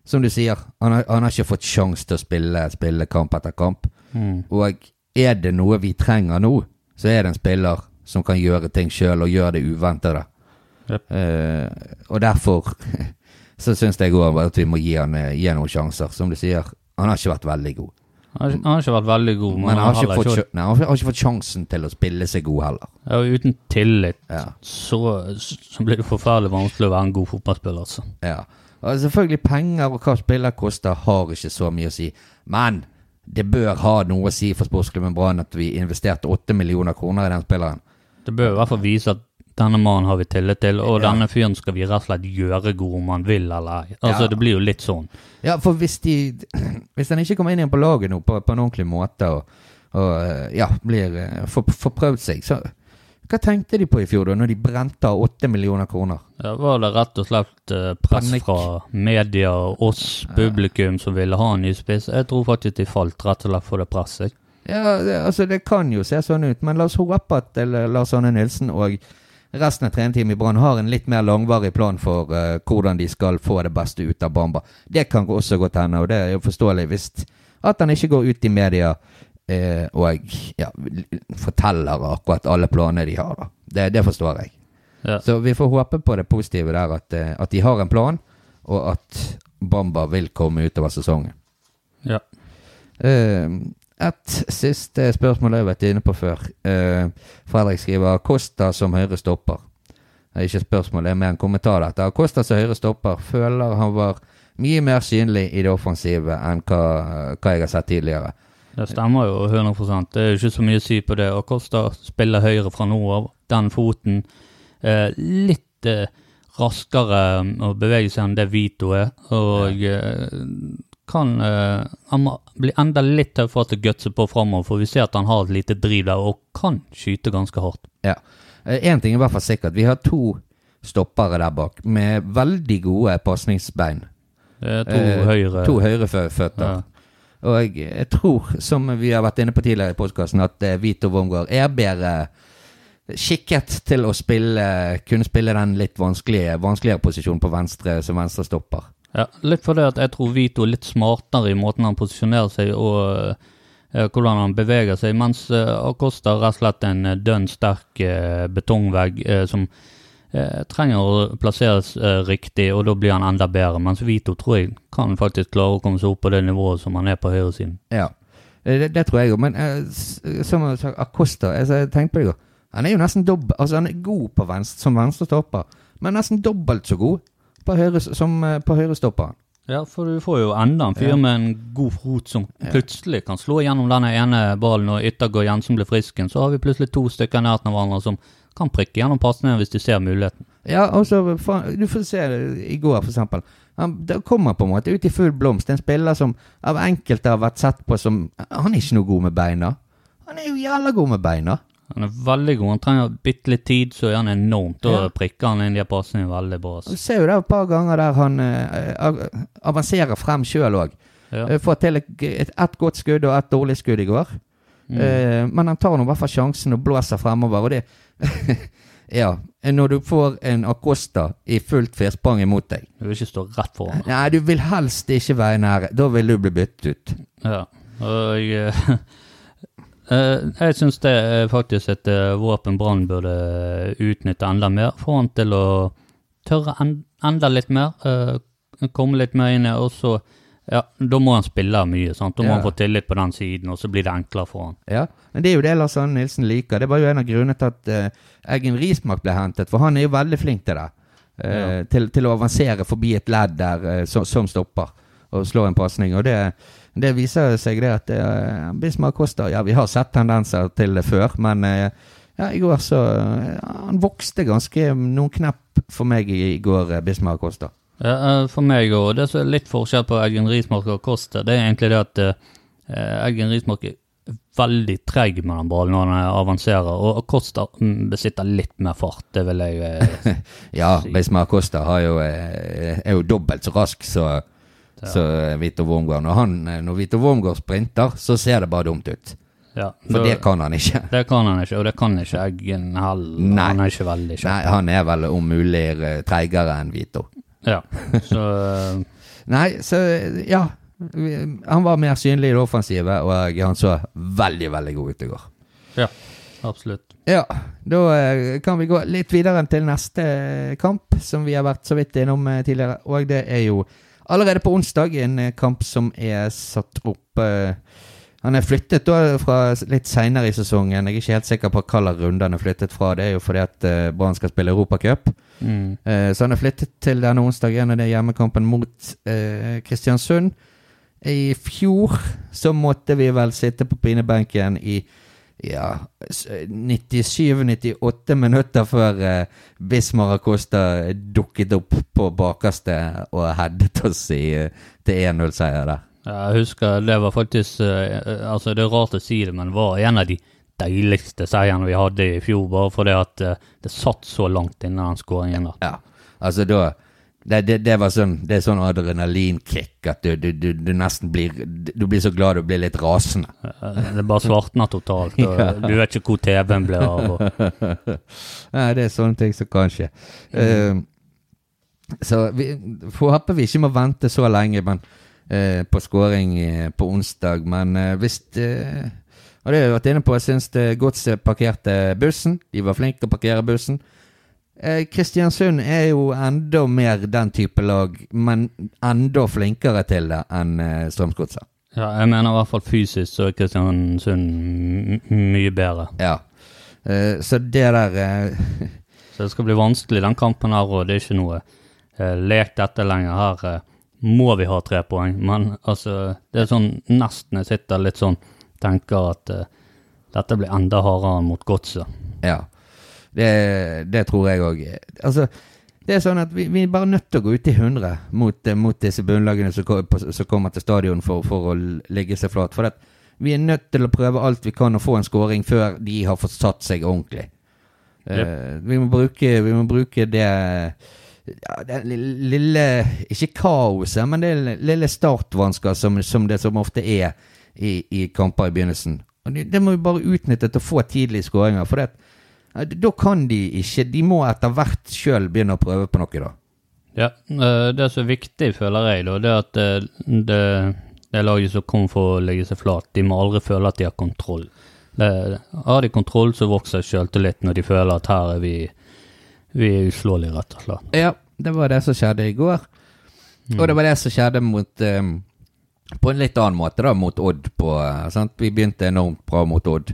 som du sier, han har, han har ikke fått sjanse til å spille, spille kamp etter kamp. Mm. Og er det noe vi trenger nå, så er det en spiller som kan gjøre ting sjøl, og gjøre det uventede. Yep. Eh, og derfor (laughs) så syns jeg òg at vi må gi han, eh, gi han noen sjanser. Som du sier, han har ikke vært veldig god. Han, har- han har ikke vært veldig god, men, Men han har, ikke fått, ikke nei, han har ikke fått sjansen til å spille seg god heller. ja, Uten tillit Ja. så, så blir det forferdelig vanskelig å være en god fotballspiller. Altså. ja. Og selvfølgelig penger og hva spiller koster, har ikke så mye å si. Men det bør ha noe å si for sportsklubben Brann at vi investerte 8 millioner kroner i den spilleren. Det bør i hvert fall vise at denne mannen har vi tillit til, og Ja. denne fyren skal vi rett og slett gjøre god om han vil eller ei. Altså, Ja. Det blir jo litt sånn. Ja, for hvis de (clears throat) Hvis han ikke kommer inn igjen på laget nå på, på en ordentlig måte og, og eh, ja, blir eh, får får prøvd seg, så Hva tenkte de på i fjor, da, når de brente av åtte millioner kroner? Ja, var det rett og slett eh, press Panik. fra media og oss, publikum, som ville ha en ny spiss? Jeg tror faktisk de falt rett og slett for det presset. Ja, det, altså Det kan jo se sånn ut, men la oss håpe at eller, Lars Arne Nilsen og resten av trenerteamet i Brann har en litt mer langvarig plan for uh, hvordan de skal få det beste ut av Bamba. Det kan også godt hende, og det er jo forståelig hvis at han ikke går ut i media eh, og ja, forteller akkurat alle planene de har. da. Det, det forstår jeg. Ja. Så vi får håpe på det positive der, at, eh, at de har en plan, og at Bamba vil komme utover sesongen. Ja. Eh, et siste spørsmål jeg har vært inne på før. Eh, Fredrik skriver Kosta som høyre stopper. Det er ikke et spørsmål, det er mer en kommentar. dette. Kosta som høyre stopper føler han var mye mer synlig i det offensive enn hva, hva jeg har sett tidligere. Det stemmer jo 100 Det er jo ikke så mye å si på det. Og Kosta spiller høyre fra nå av. Den foten. Eh, litt eh, raskere mm, å bevege seg enn det Vito er. Og eh, kan uh, Han bli enda litt tøffere til å gutse på framover, for vi ser at han har et lite driv der og kan skyte ganske hardt. Ja. Én ting er i hvert fall sikkert. Vi har to stoppere der bak med veldig gode pasningsbein. Er to Eh, høyre To høyreføtter. Ja. Og jeg, jeg tror, som vi har vært inne på tidligere i podkasten, at eh, Vito Wormgård er bedre skikket til å spille kunne spille den litt vanskelige, vanskeligere posisjonen på venstre som venstre stopper. Ja, litt fordi at jeg tror Vito er litt smartere i måten han posisjonerer seg og uh, hvordan han beveger seg, mens uh, Acosta rett og slett en dønn sterk uh, betongvegg som trenger å plasseres riktig, og da blir han enda bedre. Mens Vito tror jeg kan faktisk klare å komme seg opp på det nivået som han er på høyresiden. Ja, det, det tror jeg òg. Men som jeg sa, Acosta altså, Jeg tenkte på det i går. Han er jo nesten dobbelt Altså, han er god på venstre, som venstrestopper, men nesten dobbelt så god på høyre, som eh, på høyrestopperen. Ja, for du får jo enda en fyr Ja. med en god fot som plutselig kan slå gjennom denne ene ballen, og Yttergård Jensen blir frisken, så har vi plutselig to stykker nært av hverandre som kan prikke gjennom pasningen hvis de ser muligheten. Ja, altså, du får se i går, for eksempel. Han det kommer på en måte ut i full blomst. En spiller som av enkelte har vært sett på som Han er ikke noe god med beina. Han er jo jævla god med beina. Han er veldig god. Han trenger bitte litt tid, så er han enormt. Da Ja. prikker han inn de passene veldig bra. Du ser jo det et par ganger der han eh, avanserer frem sjøl òg. Ja. Får til et, et, et godt skudd og et dårlig skudd i går. Mm. Eh, men han tar nå i hvert fall sjansen og blåser fremover, og det (laughs) Ja. Når du får en Acosta i fullt firsprang imot deg Du vil ikke stå rett foran. Nei, du vil helst ikke være nære. Da vil du bli byttet ut. Ja. Og jeg, Eh, (laughs) jeg syns det er faktisk et eh, våpen Brann burde utnytte enda mer. Få han til å tørre en, enda litt mer. eh, komme litt mer inn i og så Ja, da må han spille mye. sant? Da må Ja. han få tillit på den siden, og så blir det enklere for han. Ja, men det er jo det Lars Arne Nilsen liker. Det var jo en av grunnene til at uh, Eggen Rismark ble hentet, for han er jo veldig flink til det. Uh, Ja. til, til å avansere forbi et ledd der uh, som, som stopper, og slå en pasning. Og det, det viser seg det at Bismar Bismarck Costa Ja, vi har sett tendenser til det før, men eh, ja, i går så ja, Han vokste ganske noen knepp for meg i, går, Bismar Costa. Ja, eh, for meg òg. det som er litt forskjell på Eggen Rismark og Costa, det er egentlig det at eh, Eggen Rismark er veldig treg med den ballen når han avanserer, og Kosta mm, besitter litt mer fart, det vil jeg eh, (laughs) Ja, Si. Bismarck Costa har jo, eh, er jo dobbelt så rask så Så eh, Vito Wormgård. Når, han, eh, når Vito Wormgård sprinter, så ser det bare dumt ut. ja, For det kan han ikke. (laughs) det kan han ikke, og det kan ikke Eggen heller. Nei. Han er ikke veldig kjapp. Nei, han er vel om mulig eh, treigere enn Vito. Ja, så (laughs) Nei, så ja. Han var mer synlig i det offensive, og han så veldig, veldig god ut i går. ja, absolutt. Ja, da kan vi gå litt videre til neste kamp, som vi har vært så vidt innom tidligere. Og det er jo allerede på onsdag en eh, kamp som er satt opp eh, Han er flyttet da fra litt seinere i sesongen. Jeg er ikke helt sikker på hva slags runde han er flyttet fra. Det er jo fordi at eh, Brann skal spille Europacup. Mm. Så han er flyttet til denne onsdagen, og det er hjemmekampen mot Kristiansund. I fjor så måtte vi vel sitte på pinebenken i ja, 97-98 minutter før eh, Bismar Acosta dukket opp på bakerste og headet oss i, eh, til 1-0-seier der. Jeg husker det var faktisk eh, eh, Altså, det er rart å si det, men var en av de deiligste seierne vi hadde i fjor, bare fordi at det satt så langt inne den skåringen. Ja, altså da det, det, det var sånn Det er sånn adrenalinkick at du, du, du, du nesten blir Du blir så glad du blir litt rasende. Det Det bare svartner totalt, og (laughs) du vet ikke hvor TV-en blir av. Og, (laughs) Nei, det er sånne ting som kan skje. Eh, så vi får håpe vi ikke må vente så lenge men, uh, på scoring eh, på onsdag. Men uh, hvis Og det har jeg vært inne på, jeg syns Godset parkerte bussen. De var flinke til å parkere bussen. Eh, Kristiansund er jo enda mer den type lag, men enda flinkere til det enn eh, Strømsgodset. ja, jeg mener i hvert fall fysisk så er Kristiansund mye bedre. Ja. Eh, så det der eh, (laughs) Så det skal bli vanskelig den kampen her, og det er ikke noe eh, lek dette lenger. Her må vi ha tre poeng, men altså Det er sånn nesten jeg sitter litt sånn tenker at dette blir enda hardere mot godset. Ja, det, det tror jeg òg. Altså, det er sånn at vi, vi er bare nødt til å gå ut i 100 mot, eh, mot disse bunnlagene som, som kommer til stadion for, for å ligge seg flat. For at vi er nødt til å prøve alt vi kan å få en scoring før de har fått satt seg ordentlig. Eh, vi, må bruke, vi må bruke det ja, det li- lille Ikke kaoset, men det lille startvansker som, som det som ofte er i, i kamper i begynnelsen. Og det, det må vi bare utnytte til å få tidlige skåringer. For det, ja, da kan de ikke De må etter hvert sjøl begynne å prøve på noe, da. Ja, eh, det som er viktig, føler jeg, da, det er at det, det, det laget som kommer for å legge seg flat, de må aldri føle at de har kontroll. Det, har de kontroll, så vokser sjøltilliten når de føler at her er vi, vi er uslåelige, rett og slett. Ja, det var det som skjedde i går. Og det var det som skjedde mot um, På en litt annen måte, da, mot Odd. På, eh, sant? Vi begynte enormt bra mot Odd,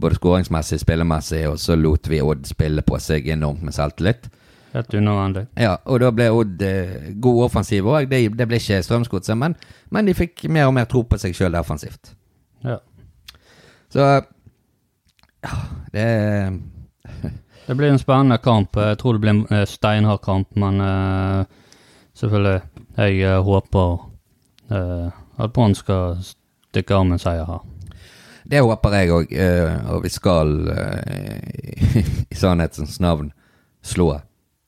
både skåringsmessig, spillemessig, og så lot vi Odd spille på seg enormt med selvtillit. Helt unødvendig. Ja, og da ble Odd eh, god offensiv òg. Det, det ble ikke Strømsgodset, men, men de fikk mer og mer tro på seg sjøl offensivt. Ja. Så ja, det (laughs) Det blir en spennende kamp. Jeg tror det blir en eh, steinhard kamp, men eh, selvfølgelig Jeg eh, håper eh, at Brann skal stikke av med seier her. Det håper jeg òg, og vi skal eh, (laughs) i sannhetens navn slå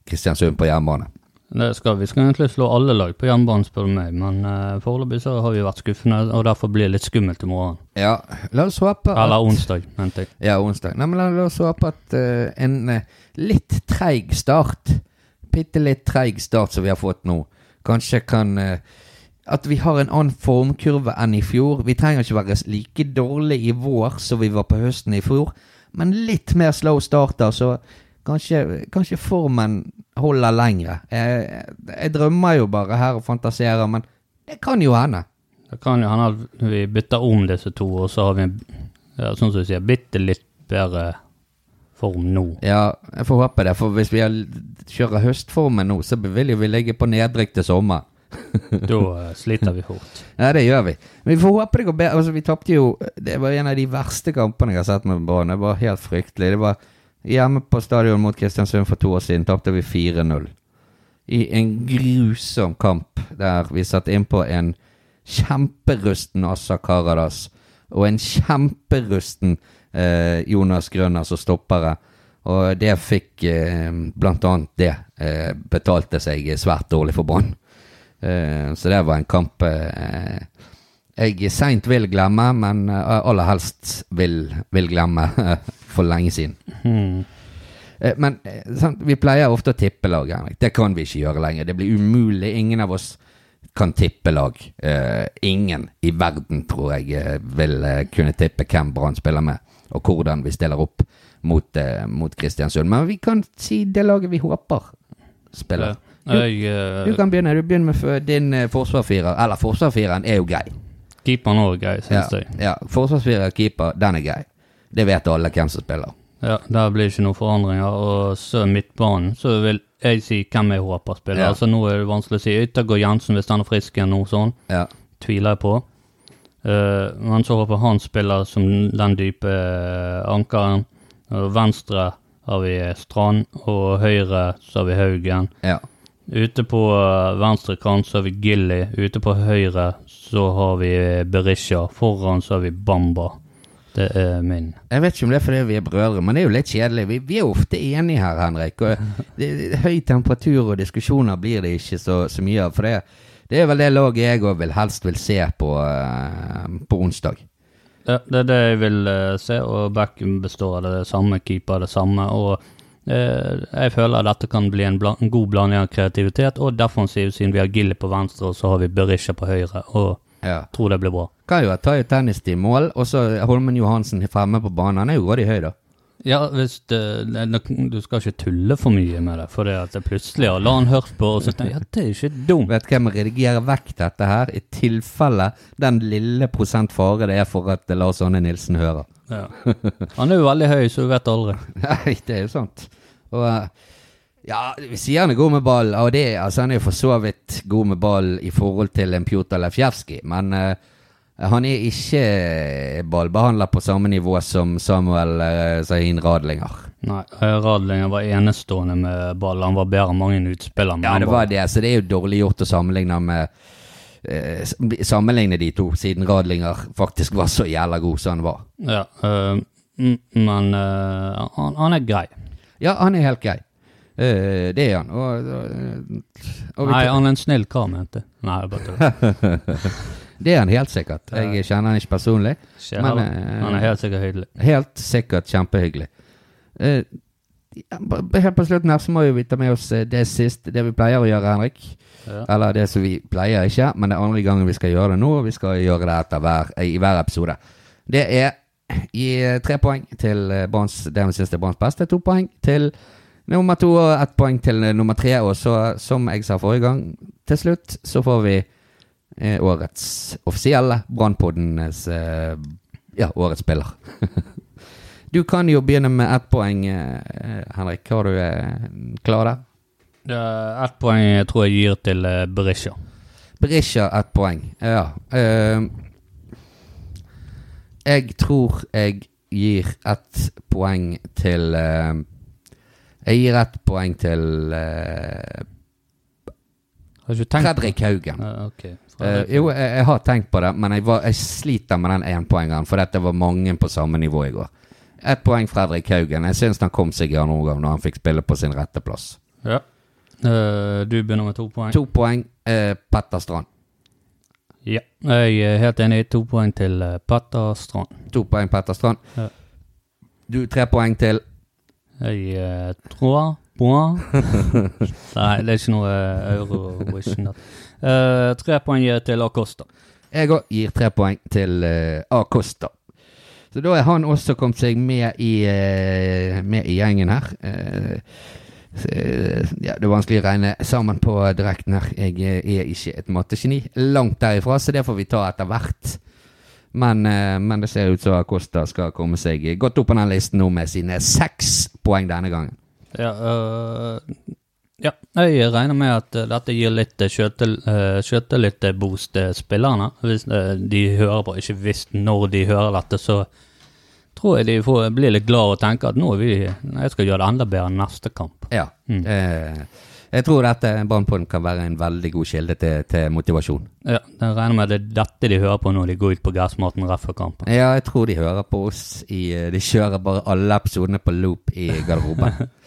Kristiansund på hjemmebane. Det skal vi. skal egentlig slå alle lag på hjemmebane, spør du meg, men uh, foreløpig så har vi vært skuffende, og derfor blir det litt skummelt i morgen. Ja, la oss håpe at Eller onsdag, mente jeg. Ja, onsdag. Nei, men la, la oss håpe at uh, en uh, litt treig start, bitte litt treig start som vi har fått nå, kanskje kan eh, at vi har en annen formkurve enn i fjor. Vi trenger ikke være like dårlige i vår som vi var på høsten i fjor, men litt mer slow starter, så kanskje, kanskje formen holder lengre. Jeg, jeg drømmer jo bare her og fantaserer, men det kan jo hende. Det kan jo hende at vi bytter om disse to, og så har vi en, ja, sånn som du sier, bitte litt bedre form nå. Ja, jeg får håpe det, for hvis vi kjører høstformen nå, så vil jo vi ligge på nedrykk til sommer. (laughs) Da eh, sliter vi fort. Ja, det gjør vi. Men vi får håpe det går bedre. Altså, vi tapte jo Det var en av de verste kampene jeg har sett med Brann. Det var helt fryktelig. Det var hjemme på stadion mot Kristiansund for to år siden. Tapte vi 4-0. I en grusom kamp der vi satt innpå en kjemperusten Assa Karadas og en kjemperusten eh, Jonas Grønner som stoppere. Og det fikk eh, Blant annet det eh, betalte seg svært dårlig for Brann. Eh, så det var en kamp eh, jeg seint vil glemme, men eh, aller helst vil, vil glemme (laughs) for lenge siden. Hmm. Eh, Men sant, vi pleier ofte å tippe lag, Henrik. Det kan vi ikke gjøre lenger. Det blir umulig. Ingen av oss kan tippe lag. Eh, ingen i verden, tror jeg, vil kunne tippe hvem Brann spiller med, og hvordan vi stiller opp mot, eh, mot Kristiansund. Men vi kan si det laget vi håper spiller. Jeg, eh, Du kan begynne. Du begynner med din eh, forsvarsfirer. Eller forsvarsfireren er jo grei. Keeperen òg, er grei, syns jeg. ja. Forsvarsfirer, keeper, den er grei. Det vet alle hvem som spiller. Ja, Der blir ikke noen forandringer. Og så midtbanen, så vil jeg si hvem jeg håper spiller. Ja. Altså Nå er det vanskelig å si. Yttergård Jensen hvis han er frisk igjen nå, sånn. Ja. Tviler jeg på. Uh, men så håper han spiller som den dype ankeren. Venstre har vi Strand, og høyre så har vi Haugen. ja. Ute på eh, venstre kant så har vi Gilly. Ute på høyre så har vi Berisha. Foran så har vi Bamba. Det er min. Jeg vet ikke om det er fordi vi er brødre, men det er jo litt kjedelig. Vi, vi er ofte enige her, Henrik. Og (laughs) det, høy temperatur og diskusjoner blir det ikke så, så mye av. For det, det er vel det laget jeg òg vil, helst vil se på, eh, på onsdag. Ja, det er det jeg vil eh, se, og backen består av det samme, keeper det samme. Og eh, jeg føler dette kan bli en, bla en god blanding av kreativitet og defensiv, siden vi har Gilly på venstre, og så har vi Berisha på høyre. Og Ja. tror det blir bra. Kan jo Tayo Tennis i mål, og så Holmen Johansen fremme på banen. Han er jo grådig høy, da. Ja, hvis det, du skal ikke tulle for mye med det, for det at det plutselig har han hørt på, og så tenker jeg ja, det er ikke dumt. Vet hvem redigerer vekk dette her, i tilfelle den lille prosent fare det er for at Lars Anne Nilsen hører. Ja. Han er jo veldig høy, så du vet aldri. (laughs) Nei, det er jo sant. Og eh, ja, vi sier han er god med ball, og det, altså, han er jo for så vidt god med ball i forhold til en Pjotr Lefjevskij, men eh, han er ikke ballbehandler på samme nivå som Samuel uh, Zahin Radlinger. Nei, eh, Radlinger var enestående med ball. Han var bedre enn mange utspillere. Ja, det var det, så det er jo dårlig gjort å sammenligne med eh, Sammenligne de to, siden Radlinger faktisk var så jævla god som han var. Ja, øh, men øh, han, han er grei. Ja, han er helt grei. Uh, det er han. Og, og, og Nei, han er en snill kar, mente jeg. Nei, bare tuller. (laughs) det er han helt sikkert. Jeg kjenner han ikke personlig. Men, eh, Han er helt sikkert hyggelig. Helt sikkert kjempehyggelig. Eh, helt på slutten her så må vi ta med oss eh, det siste, det vi pleier å gjøre, Henrik. Ja. Eller det som vi pleier ikke, men det er andre gangen vi skal gjøre det nå, og vi skal gjøre det etter hver, i hver episode. Det er gi tre poeng til Branns, det vi syns er Branns beste, to poeng til nummer to og ett poeng til nummer tre. Og så, som jeg sa forrige gang, til slutt så får vi eh, årets offisielle Brannpoddens eh, ja, årets spiller. (laughs) du kan jo begynne med ett poeng, eh, Henrik. Har du klar der? Er Ett poeng jeg tror jeg gir til Berisha. Berisha ett poeng. Ja. jeg tror jeg gir ett poeng til Jeg gir ett poeng til Fredrik Haugen. Ja, Eh, jo, jeg, jeg har tenkt på det, men jeg, var, jeg sliter med den énpoengeren, for dette var mange på samme nivå i går. Ett poeng Fredrik Haugen. Jeg syns han kom seg i andre omgang når han fikk spille på sin rette plass. Ja. Uh, du begynner med to poeng. To poeng uh, Petter Strand. Ja, jeg er helt enig. To poeng til uh, Petter Strand. To poeng Petter Strand. Ja. Du tre poeng til Jeg tror. (laughs) Nei, det er ikke noe Eurovision. Eh, tre poeng jeg til Acosta. Jeg òg gir tre poeng til uh, Acosta. Så da er han også kommet seg med i, uh, med i gjengen her. Eh, eh, ja, det er vanskelig å regne sammen på direkten her. Jeg eh, er ikke et mattegeni. Langt derifra, så det får vi ta etter hvert. Men, eh, men det ser ut som Acosta skal komme seg godt opp på den listen nå med sine seks poeng denne gangen. Ja, øh, ja, jeg regner med at øh, dette gir litt skjøtel, øh, skjøtelite-boost til spillerne. Hvis de hører på, ikke hvis når de hører dette, så tror jeg de får, blir litt glad og tenker at nå vi, jeg skal gjøre det enda bedre neste kamp. Ja. Mm. Eh, jeg tror dette Brannpodden kan være en veldig god kilde til, til motivasjon. Ja, jeg regner med det er dette de hører på når de går ut på gressmaten rett før kampen. Ja, jeg tror de hører på oss i eh, De kjører bare alle episodene på loop i garderoben. (laughs)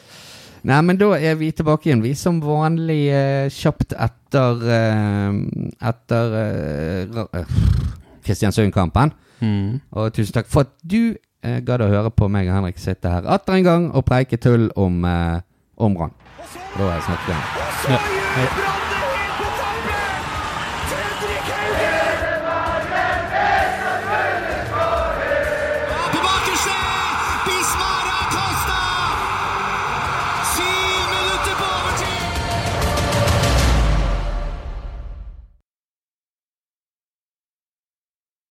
Nei, men da er vi tilbake igjen, vi som vanlig eh, kjapt etter eh, Etter Kristiansund-kampen. eh, Kristiansund-kampen. Mm. Og tusen takk for at du eh, gadd å høre på meg og Henrik sitte her atter en gang og preike tull om, eh, om Brann. Da er jeg snart igjen. Ja.